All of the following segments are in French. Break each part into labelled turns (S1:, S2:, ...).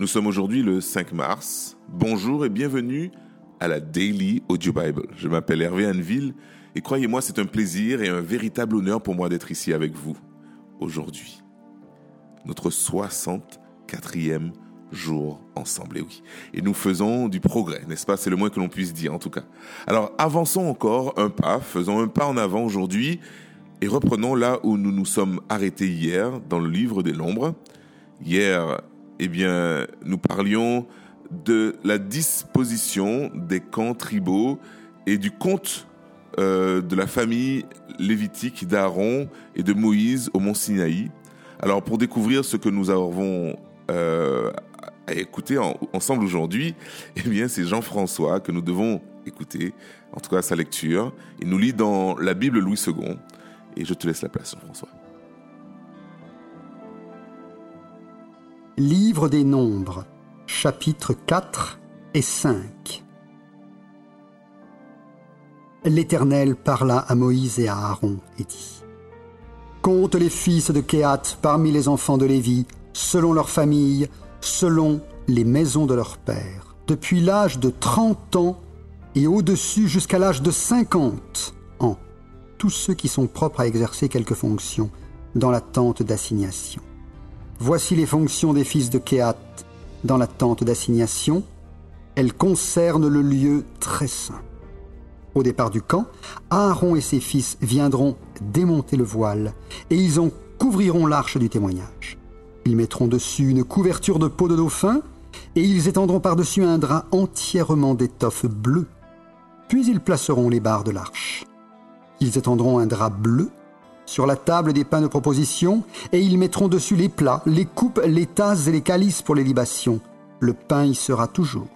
S1: Nous sommes aujourd'hui le 5 mars. Bonjour et bienvenue à la Daily Audio Bible. Je m'appelle Hervé Anneville et croyez-moi, c'est un plaisir et un véritable honneur pour moi d'être ici avec vous aujourd'hui. Notre 64e jour ensemble, et oui. Et nous faisons du progrès, n'est-ce pas? C'est le moins que l'on puisse dire en tout cas. Alors avançons encore un pas, faisons un pas en avant aujourd'hui et reprenons là où nous nous sommes arrêtés hier dans le livre des l'ombre. Hier, eh bien, nous parlions de la disposition des camps tribaux et du compte euh, de la famille lévitique d'Aaron et de Moïse au mont Sinaï. Alors pour découvrir ce que nous avons euh, à écouter ensemble aujourd'hui, eh bien c'est Jean-François que nous devons écouter, en tout cas sa lecture. Il nous lit dans la Bible Louis II et je te laisse la place Jean-François.
S2: Livre des Nombres, chapitres 4 et 5 L'Éternel parla à Moïse et à Aaron et dit Compte les fils de Kéat parmi les enfants de Lévi, selon leur famille, selon les maisons de leur père, depuis l'âge de 30 ans et au-dessus jusqu'à l'âge de 50 ans, tous ceux qui sont propres à exercer quelque fonction dans la tente d'assignation. Voici les fonctions des fils de Kéat dans la tente d'assignation. Elles concernent le lieu très saint. Au départ du camp, Aaron et ses fils viendront démonter le voile et ils en couvriront l'arche du témoignage. Ils mettront dessus une couverture de peau de dauphin et ils étendront par-dessus un drap entièrement d'étoffe bleue. Puis ils placeront les barres de l'arche. Ils étendront un drap bleu sur la table des pains de proposition, et ils mettront dessus les plats, les coupes, les tasses et les calices pour les libations. Le pain y sera toujours.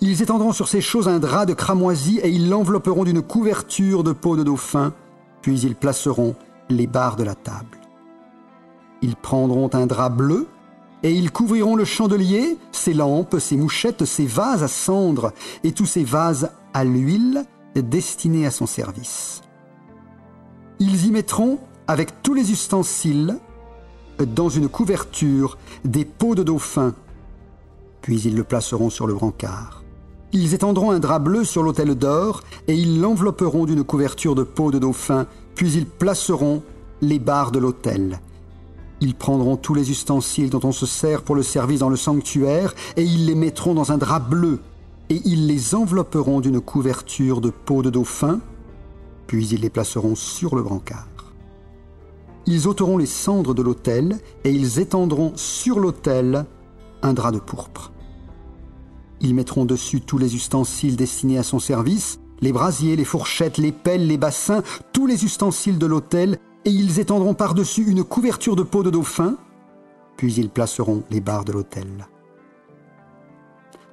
S2: Ils étendront sur ces choses un drap de cramoisi et ils l'envelopperont d'une couverture de peau de dauphin, puis ils placeront les barres de la table. Ils prendront un drap bleu et ils couvriront le chandelier, ses lampes, ses mouchettes, ses vases à cendre et tous ces vases à l'huile destinés à son service. Ils y mettront, avec tous les ustensiles, dans une couverture, des pots de dauphin. Puis ils le placeront sur le brancard. Ils étendront un drap bleu sur l'autel d'or, et ils l'envelopperont d'une couverture de peau de dauphin, puis ils placeront les barres de l'autel. Ils prendront tous les ustensiles dont on se sert pour le service dans le sanctuaire, et ils les mettront dans un drap bleu, et ils les envelopperont d'une couverture de peau de dauphin, puis ils les placeront sur le brancard. Ils ôteront les cendres de l'autel et ils étendront sur l'autel un drap de pourpre. Ils mettront dessus tous les ustensiles destinés à son service, les brasiers, les fourchettes, les pelles, les bassins, tous les ustensiles de l'autel, et ils étendront par-dessus une couverture de peau de dauphin, puis ils placeront les barres de l'autel.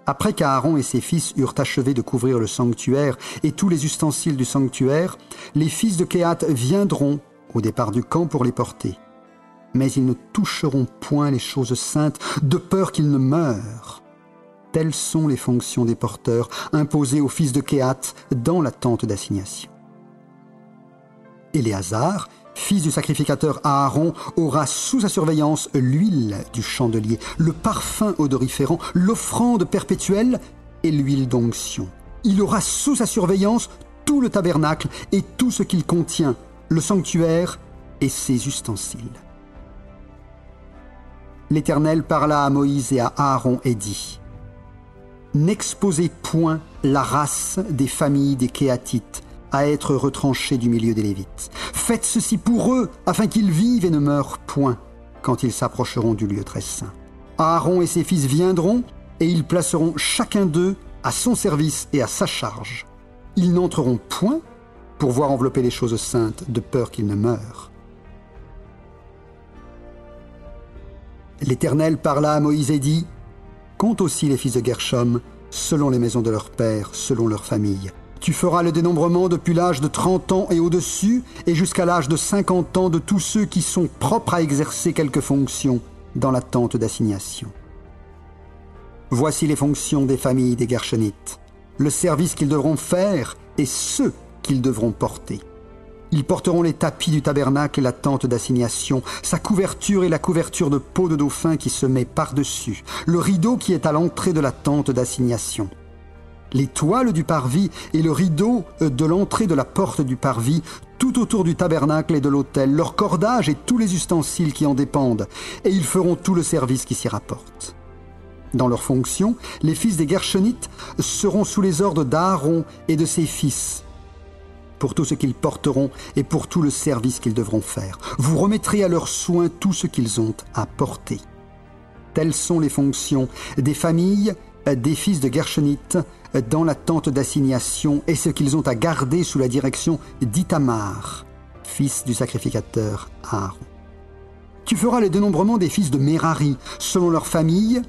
S2: Après qu'Aaron et ses fils eurent achevé de couvrir le sanctuaire et tous les ustensiles du sanctuaire, les fils de Kéat viendront au départ du camp pour les porter. Mais ils ne toucheront point les choses saintes, de peur qu'ils ne meurent. Telles sont les fonctions des porteurs imposées aux fils de Kéat dans la tente d'assignation. Éléazar, fils du sacrificateur Aaron, aura sous sa surveillance l'huile du chandelier, le parfum odoriférant, l'offrande perpétuelle et l'huile d'onction. Il aura sous sa surveillance tout le tabernacle et tout ce qu'il contient, le sanctuaire et ses ustensiles. L'Éternel parla à Moïse et à Aaron et dit N'exposez point la race des familles des Kéatites à être retranchés du milieu des Lévites. Faites ceci pour eux, afin qu'ils vivent et ne meurent point quand ils s'approcheront du lieu très saint. Aaron et ses fils viendront, et ils placeront chacun d'eux à son service et à sa charge. Ils n'entreront point pour voir envelopper les choses saintes, de peur qu'ils ne meurent. L'Éternel parla à Moïse et dit, Compte aussi les fils de Gershom, selon les maisons de leur père, selon leur famille, tu feras le dénombrement depuis l'âge de 30 ans et au-dessus, et jusqu'à l'âge de 50 ans de tous ceux qui sont propres à exercer quelque fonction dans la tente d'assignation. Voici les fonctions des familles des Gershonites, le service qu'ils devront faire et ceux qu'ils devront porter. Ils porteront les tapis du tabernacle et la tente d'assignation, sa couverture et la couverture de peau de dauphin qui se met par-dessus, le rideau qui est à l'entrée de la tente d'assignation. Les toiles du parvis et le rideau de l'entrée de la porte du parvis, tout autour du tabernacle et de l'autel, leur cordage et tous les ustensiles qui en dépendent, et ils feront tout le service qui s'y rapporte. Dans leur fonction, les fils des Gershonites seront sous les ordres d'Aaron et de ses fils, pour tout ce qu'ils porteront et pour tout le service qu'ils devront faire. Vous remettrez à leurs soins tout ce qu'ils ont à porter. Telles sont les fonctions des familles des fils de Gershonites dans la tente d'assignation et ce qu'ils ont à garder sous la direction d'Itamar, fils du sacrificateur Aaron. Tu feras le dénombrement des fils de Merari selon leur famille,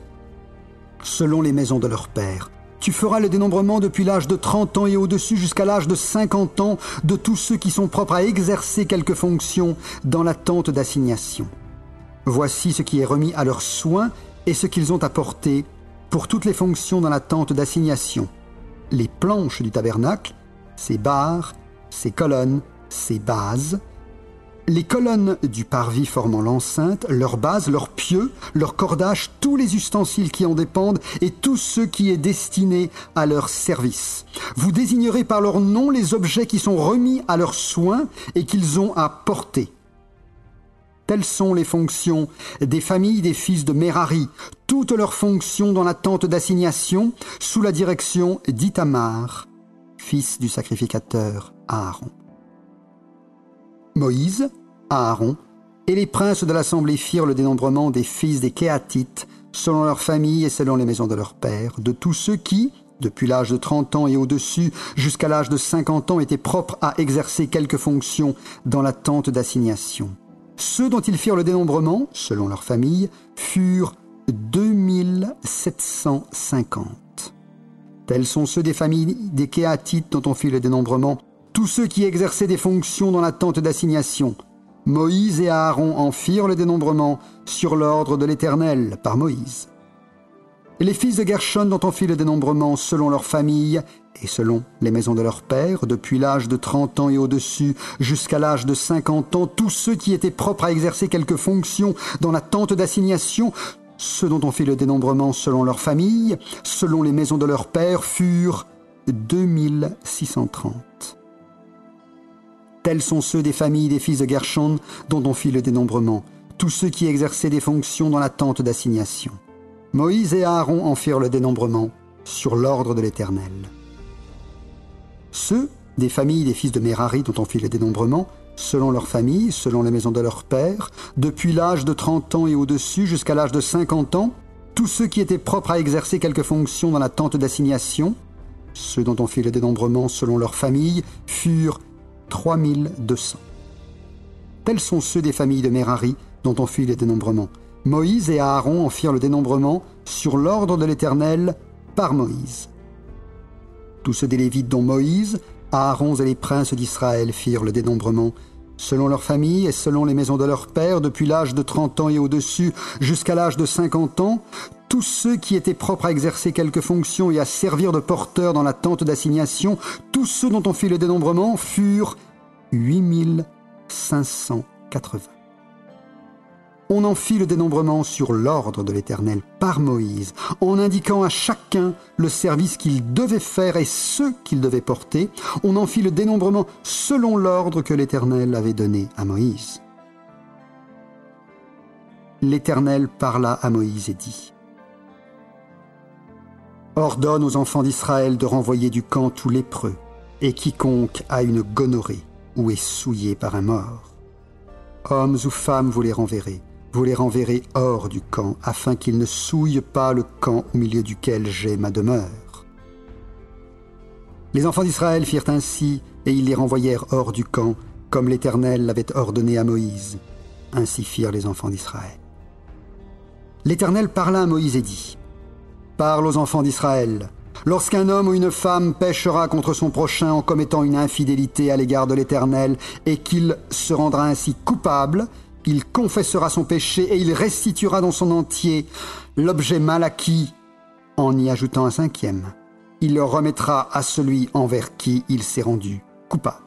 S2: selon les maisons de leur père. Tu feras le dénombrement depuis l'âge de 30 ans et au-dessus jusqu'à l'âge de 50 ans de tous ceux qui sont propres à exercer quelque fonction dans la tente d'assignation. Voici ce qui est remis à leurs soins et ce qu'ils ont apporté pour toutes les fonctions dans la tente d'assignation. Les planches du tabernacle, ses barres, ses colonnes, ses bases, les colonnes du parvis formant l'enceinte, leurs bases, leurs pieux, leurs cordages, tous les ustensiles qui en dépendent et tout ce qui est destiné à leur service. Vous désignerez par leur nom les objets qui sont remis à leurs soins et qu'ils ont à porter. Telles sont les fonctions des familles des fils de Merari, toutes leurs fonctions dans la tente d'assignation, sous la direction d'Itamar, fils du sacrificateur Aaron. Moïse, Aaron et les princes de l'assemblée firent le dénombrement des fils des Kéatites, selon leur famille et selon les maisons de leurs pères, de tous ceux qui, depuis l'âge de 30 ans et au-dessus jusqu'à l'âge de 50 ans, étaient propres à exercer quelque fonction dans la tente d'assignation. Ceux dont ils firent le dénombrement, selon leur famille, furent 2750. Tels sont ceux des familles des Kéatites dont on fit le dénombrement, tous ceux qui exerçaient des fonctions dans la tente d'assignation. Moïse et Aaron en firent le dénombrement sur l'ordre de l'Éternel par Moïse. Les fils de Gershon dont on fit le dénombrement selon leur famille et selon les maisons de leur père, depuis l'âge de 30 ans et au-dessus jusqu'à l'âge de 50 ans, tous ceux qui étaient propres à exercer quelque fonction dans la tente d'assignation, ceux dont on fit le dénombrement selon leur famille, selon les maisons de leur père, furent 2630. Tels sont ceux des familles des fils de Gershon dont on fit le dénombrement, tous ceux qui exerçaient des fonctions dans la tente d'assignation. Moïse et Aaron en firent le dénombrement sur l'ordre de l'Éternel. Ceux des familles des fils de Merari dont on fit le dénombrement, selon leur famille, selon les maisons de leur père, depuis l'âge de 30 ans et au-dessus jusqu'à l'âge de 50 ans, tous ceux qui étaient propres à exercer quelque fonction dans la tente d'assignation, ceux dont on fit le dénombrement selon leur famille, furent 3200. Tels sont ceux des familles de Merari dont on fit le dénombrement. Moïse et Aaron en firent le dénombrement sur l'ordre de l'Éternel par Moïse. Tous ceux des Lévites dont Moïse, Aaron et les princes d'Israël firent le dénombrement, selon leur famille et selon les maisons de leurs pères, depuis l'âge de 30 ans et au-dessus jusqu'à l'âge de 50 ans, tous ceux qui étaient propres à exercer quelque fonction et à servir de porteurs dans la tente d'assignation, tous ceux dont on fit le dénombrement furent 8580 on en fit le dénombrement sur l'ordre de l'Éternel par Moïse, en indiquant à chacun le service qu'il devait faire et ce qu'il devait porter. On en fit le dénombrement selon l'ordre que l'Éternel avait donné à Moïse. L'Éternel parla à Moïse et dit Ordonne aux enfants d'Israël de renvoyer du camp tout lépreux, et quiconque a une gonorrhée ou est souillé par un mort. Hommes ou femmes, vous les renverrez vous les renverrez hors du camp, afin qu'ils ne souillent pas le camp au milieu duquel j'ai ma demeure. Les enfants d'Israël firent ainsi, et ils les renvoyèrent hors du camp, comme l'Éternel l'avait ordonné à Moïse. Ainsi firent les enfants d'Israël. L'Éternel parla à Moïse et dit, Parle aux enfants d'Israël. Lorsqu'un homme ou une femme péchera contre son prochain en commettant une infidélité à l'égard de l'Éternel, et qu'il se rendra ainsi coupable, il confessera son péché et il restituera dans son entier l'objet mal acquis en y ajoutant un cinquième. Il le remettra à celui envers qui il s'est rendu coupable.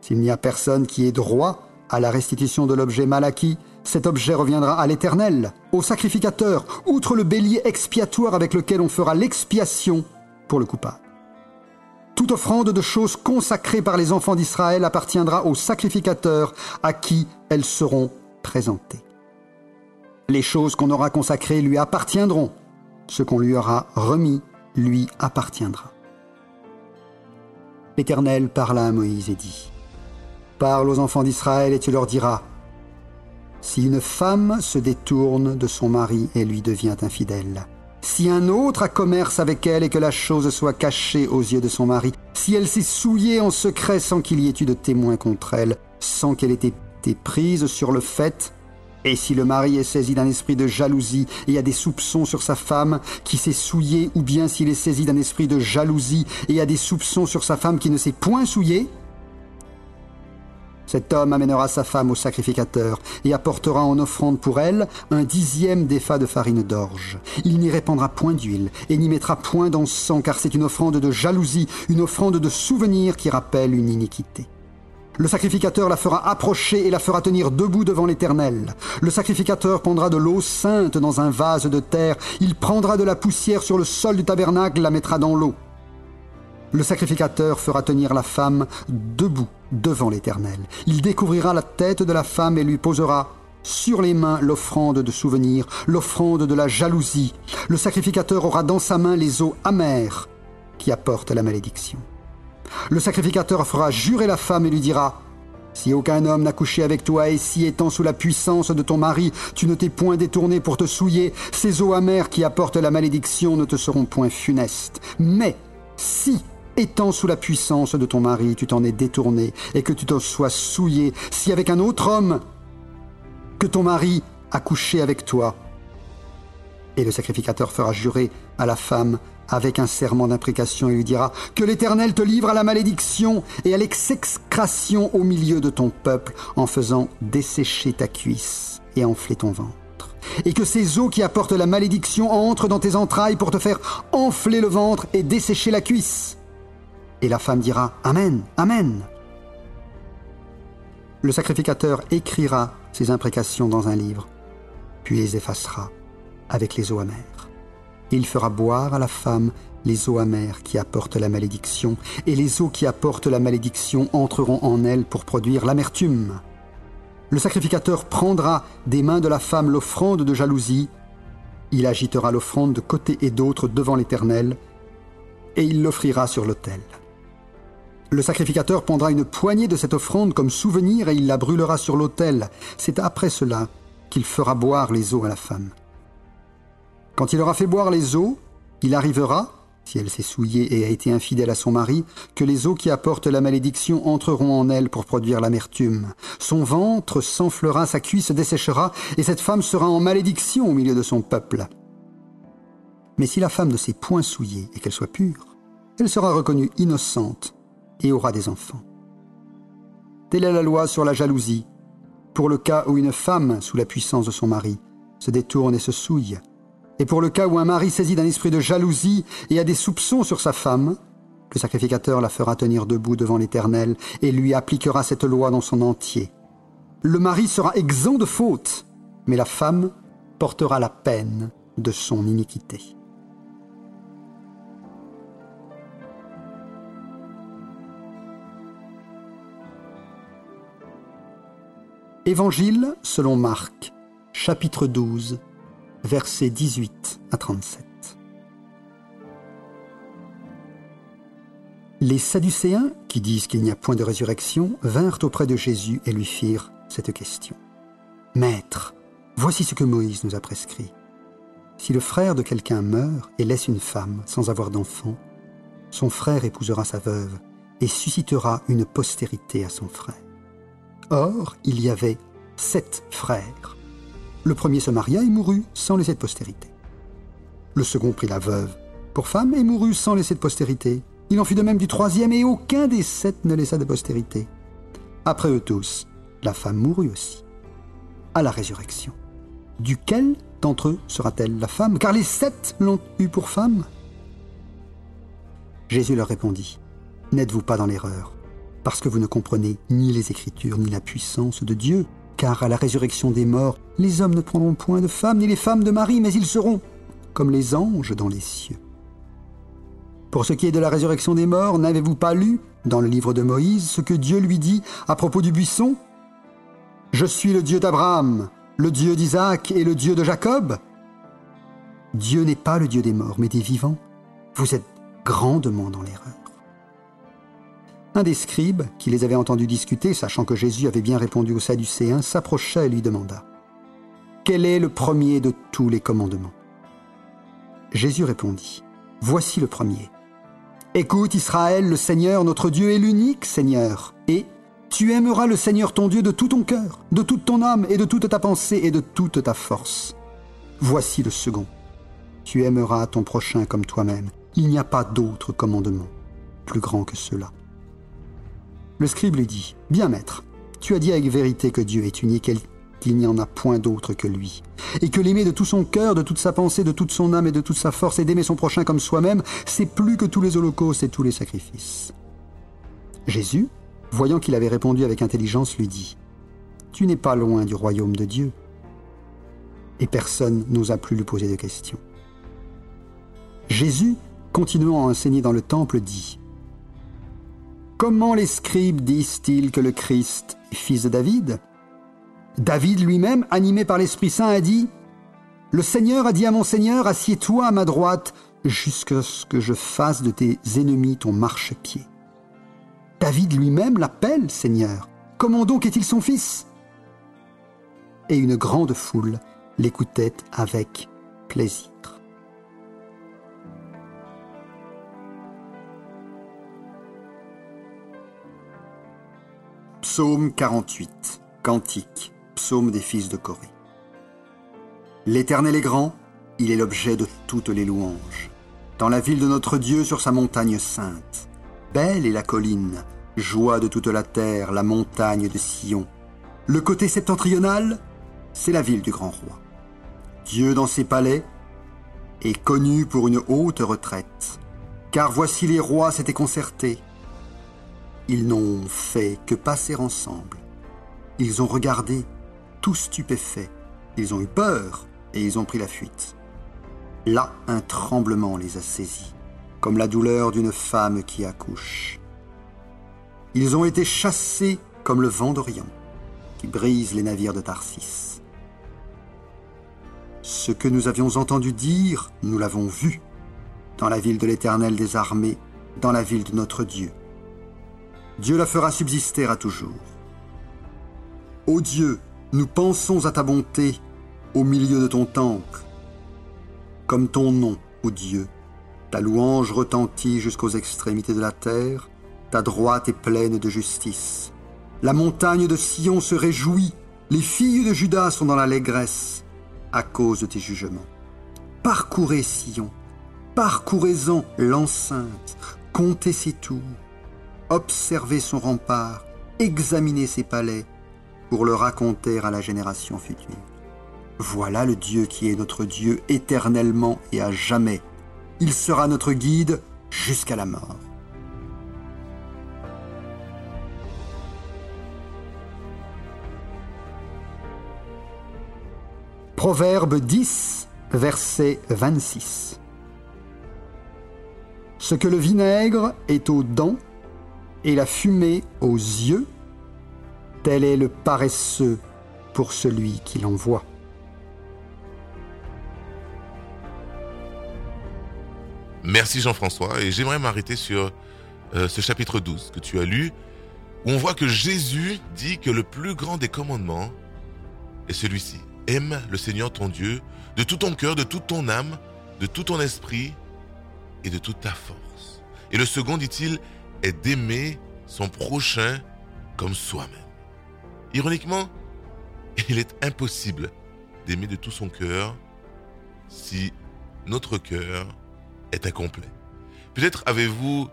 S2: S'il n'y a personne qui ait droit à la restitution de l'objet mal acquis, cet objet reviendra à l'Éternel, au sacrificateur, outre le bélier expiatoire avec lequel on fera l'expiation pour le coupable. Toute offrande de choses consacrées par les enfants d'Israël appartiendra au sacrificateur à qui elles seront présentées. Les choses qu'on aura consacrées lui appartiendront. Ce qu'on lui aura remis lui appartiendra. L'Éternel parla à Moïse et dit, Parle aux enfants d'Israël et tu leur diras, Si une femme se détourne de son mari et lui devient infidèle, si un autre a commerce avec elle et que la chose soit cachée aux yeux de son mari, si elle s'est souillée en secret sans qu'il y ait eu de témoin contre elle, sans qu'elle ait été prise sur le fait, et si le mari est saisi d'un esprit de jalousie et a des soupçons sur sa femme qui s'est souillée, ou bien s'il est saisi d'un esprit de jalousie et a des soupçons sur sa femme qui ne s'est point souillée, cet homme amènera sa femme au sacrificateur et apportera en offrande pour elle un dixième d'effa de farine d'orge. Il n'y répandra point d'huile et n'y mettra point d'encens car c'est une offrande de jalousie, une offrande de souvenir qui rappelle une iniquité. Le sacrificateur la fera approcher et la fera tenir debout devant l'Éternel. Le sacrificateur prendra de l'eau sainte dans un vase de terre. Il prendra de la poussière sur le sol du tabernacle, la mettra dans l'eau. Le sacrificateur fera tenir la femme debout devant l'Éternel. Il découvrira la tête de la femme et lui posera sur les mains l'offrande de souvenir, l'offrande de la jalousie. Le sacrificateur aura dans sa main les eaux amères qui apportent la malédiction. Le sacrificateur fera jurer la femme et lui dira Si aucun homme n'a couché avec toi et si étant sous la puissance de ton mari, tu ne t'es point détourné pour te souiller, ces eaux amères qui apportent la malédiction ne te seront point funestes. Mais si étant sous la puissance de ton mari, tu t'en es détourné et que tu te sois souillé, si avec un autre homme que ton mari a couché avec toi. Et le sacrificateur fera jurer à la femme avec un serment d'imprécation et lui dira Que l'Éternel te livre à la malédiction et à l'exécration au milieu de ton peuple en faisant dessécher ta cuisse et enfler ton ventre. Et que ces eaux qui apportent la malédiction entrent dans tes entrailles pour te faire enfler le ventre et dessécher la cuisse. Et la femme dira Amen, Amen. Le sacrificateur écrira ces imprécations dans un livre, puis les effacera avec les eaux amères. Il fera boire à la femme les eaux amères qui apportent la malédiction, et les eaux qui apportent la malédiction entreront en elle pour produire l'amertume. Le sacrificateur prendra des mains de la femme l'offrande de jalousie, il agitera l'offrande de côté et d'autre devant l'Éternel, et il l'offrira sur l'autel. Le sacrificateur prendra une poignée de cette offrande comme souvenir et il la brûlera sur l'autel. C'est après cela qu'il fera boire les eaux à la femme. Quand il aura fait boire les eaux, il arrivera, si elle s'est souillée et a été infidèle à son mari, que les eaux qui apportent la malédiction entreront en elle pour produire l'amertume. Son ventre s'enflera, sa cuisse desséchera, et cette femme sera en malédiction au milieu de son peuple. Mais si la femme ne s'est point souillée et qu'elle soit pure, elle sera reconnue innocente et aura des enfants. Telle est la loi sur la jalousie, pour le cas où une femme, sous la puissance de son mari, se détourne et se souille, et pour le cas où un mari saisi d'un esprit de jalousie et a des soupçons sur sa femme, le sacrificateur la fera tenir debout devant l'Éternel et lui appliquera cette loi dans son entier. Le mari sera exempt de faute, mais la femme portera la peine de son iniquité. Évangile selon Marc, chapitre 12, versets 18 à 37. Les Sadducéens, qui disent qu'il n'y a point de résurrection, vinrent auprès de Jésus et lui firent cette question. Maître, voici ce que Moïse nous a prescrit. Si le frère de quelqu'un meurt et laisse une femme sans avoir d'enfant, son frère épousera sa veuve et suscitera une postérité à son frère. Or, il y avait sept frères. Le premier se maria et mourut sans laisser de postérité. Le second prit la veuve pour femme et mourut sans laisser de postérité. Il en fut de même du troisième et aucun des sept ne laissa de postérité. Après eux tous, la femme mourut aussi. À la résurrection. Duquel d'entre eux sera-t-elle la femme? Car les sept l'ont eue pour femme? Jésus leur répondit, N'êtes-vous pas dans l'erreur parce que vous ne comprenez ni les Écritures ni la puissance de Dieu, car à la résurrection des morts, les hommes ne prendront point de femmes ni les femmes de mari, mais ils seront comme les anges dans les cieux. Pour ce qui est de la résurrection des morts, n'avez-vous pas lu dans le livre de Moïse ce que Dieu lui dit à propos du buisson? Je suis le Dieu d'Abraham, le Dieu d'Isaac et le Dieu de Jacob Dieu n'est pas le Dieu des morts, mais des vivants. Vous êtes grandement dans l'erreur. Un des scribes, qui les avait entendus discuter, sachant que Jésus avait bien répondu aux Sadducéens, s'approcha et lui demanda Quel est le premier de tous les commandements? Jésus répondit Voici le premier. Écoute Israël, le Seigneur, notre Dieu est l'unique Seigneur, et tu aimeras le Seigneur ton Dieu de tout ton cœur, de toute ton âme et de toute ta pensée et de toute ta force. Voici le second. Tu aimeras ton prochain comme toi-même. Il n'y a pas d'autre commandement plus grand que cela. Le scribe lui dit, Bien maître, tu as dit avec vérité que Dieu est unique qu'il n'y en a point d'autre que lui, et que l'aimer de tout son cœur, de toute sa pensée, de toute son âme et de toute sa force, et d'aimer son prochain comme soi-même, c'est plus que tous les holocaustes et tous les sacrifices. Jésus, voyant qu'il avait répondu avec intelligence, lui dit, Tu n'es pas loin du royaume de Dieu. Et personne n'osa plus lui poser de questions. Jésus, continuant à enseigner dans le temple, dit, Comment les scribes disent-ils que le Christ est fils de David? David lui-même, animé par l'Esprit Saint, a dit Le Seigneur a dit à mon Seigneur, assieds-toi à ma droite jusqu'à ce que je fasse de tes ennemis ton marchepied. David lui-même l'appelle Seigneur. Comment donc est-il son fils? Et une grande foule l'écoutait avec plaisir. Psaume 48, Cantique, psaume des fils de Corée. L'Éternel est grand, il est l'objet de toutes les louanges. Dans la ville de notre Dieu sur sa montagne sainte. Belle est la colline, joie de toute la terre, la montagne de Sion. Le côté septentrional, c'est la ville du grand roi. Dieu dans ses palais est connu pour une haute retraite. Car voici les rois s'étaient concertés ils n'ont fait que passer ensemble. Ils ont regardé, tout stupéfaits. Ils ont eu peur et ils ont pris la fuite. Là, un tremblement les a saisis, comme la douleur d'une femme qui accouche. Ils ont été chassés comme le vent d'Orient, qui brise les navires de Tarsis. Ce que nous avions entendu dire, nous l'avons vu, dans la ville de l'Éternel des armées, dans la ville de notre Dieu. Dieu la fera subsister à toujours. Ô Dieu, nous pensons à ta bonté au milieu de ton temple. Comme ton nom, ô Dieu, ta louange retentit jusqu'aux extrémités de la terre, ta droite est pleine de justice. La montagne de Sion se réjouit, les filles de Judas sont dans l'allégresse à cause de tes jugements. Parcourez Sion, parcourez-en l'enceinte, comptez ses tours observer son rempart, examiner ses palais, pour le raconter à la génération future. Voilà le Dieu qui est notre Dieu éternellement et à jamais. Il sera notre guide jusqu'à la mort. Proverbe 10, verset 26. Ce que le vinaigre est aux dents, et la fumée aux yeux, tel est le paresseux pour celui qui l'envoie.
S1: Merci Jean-François, et j'aimerais m'arrêter sur euh, ce chapitre 12 que tu as lu, où on voit que Jésus dit que le plus grand des commandements est celui-ci. Aime le Seigneur ton Dieu de tout ton cœur, de toute ton âme, de tout ton esprit et de toute ta force. Et le second, dit-il, d'aimer son prochain comme soi-même. Ironiquement, il est impossible d'aimer de tout son cœur si notre cœur est incomplet. Peut-être avez-vous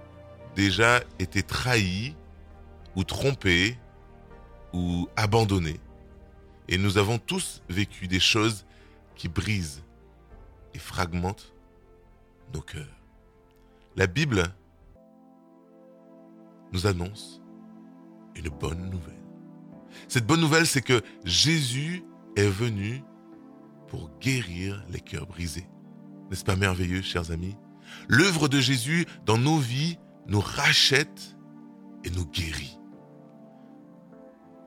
S1: déjà été trahi ou trompé ou abandonné. Et nous avons tous vécu des choses qui brisent et fragmentent nos cœurs. La Bible nous annonce une bonne nouvelle. Cette bonne nouvelle, c'est que Jésus est venu pour guérir les cœurs brisés. N'est-ce pas merveilleux, chers amis? L'œuvre de Jésus dans nos vies nous rachète et nous guérit.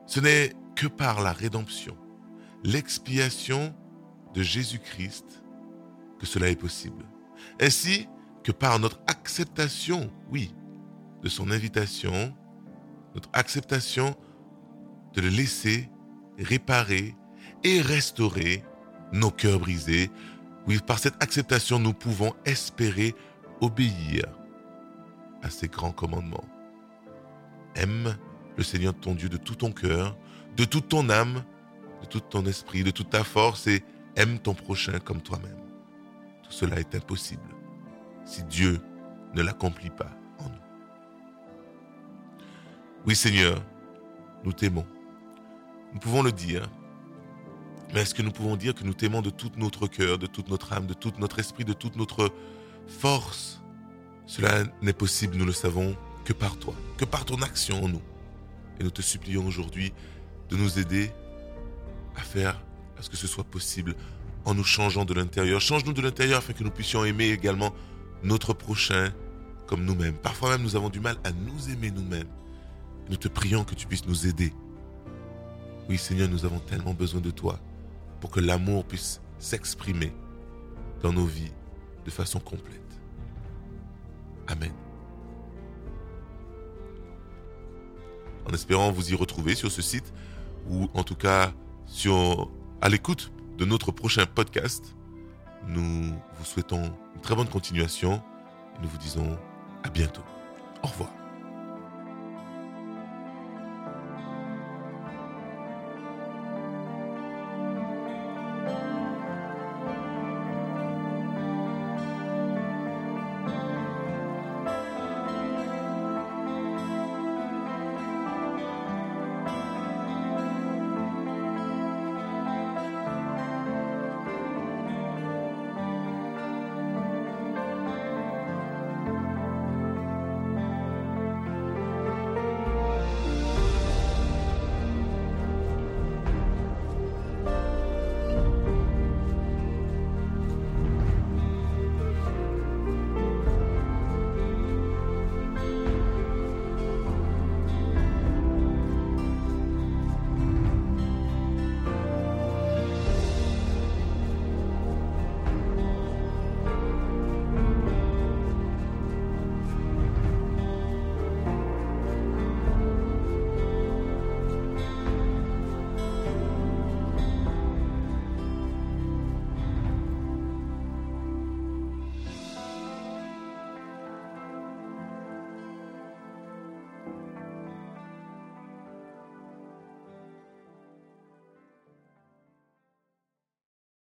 S1: Ce n'est que par la rédemption, l'expiation de Jésus-Christ que cela est possible. Ainsi que par notre acceptation, oui, de son invitation, notre acceptation de le laisser réparer et restaurer nos cœurs brisés. Oui, par cette acceptation, nous pouvons espérer obéir à ses grands commandements. Aime le Seigneur ton Dieu de tout ton cœur, de toute ton âme, de tout ton esprit, de toute ta force et aime ton prochain comme toi-même. Tout cela est impossible si Dieu ne l'accomplit pas. Oui Seigneur, nous t'aimons. Nous pouvons le dire, mais est-ce que nous pouvons dire que nous t'aimons de tout notre cœur, de toute notre âme, de tout notre esprit, de toute notre force? Cela n'est possible, nous le savons, que par toi, que par ton action en nous. Et nous te supplions aujourd'hui de nous aider à faire à ce que ce soit possible en nous changeant de l'intérieur. Change-nous de l'intérieur afin que nous puissions aimer également notre prochain comme nous-mêmes. Parfois même nous avons du mal à nous aimer nous-mêmes. Nous te prions que tu puisses nous aider. Oui Seigneur, nous avons tellement besoin de toi pour que l'amour puisse s'exprimer dans nos vies de façon complète. Amen. En espérant vous y retrouver sur ce site ou en tout cas sur, à l'écoute de notre prochain podcast. Nous vous souhaitons une très bonne continuation et nous vous disons à bientôt. Au revoir.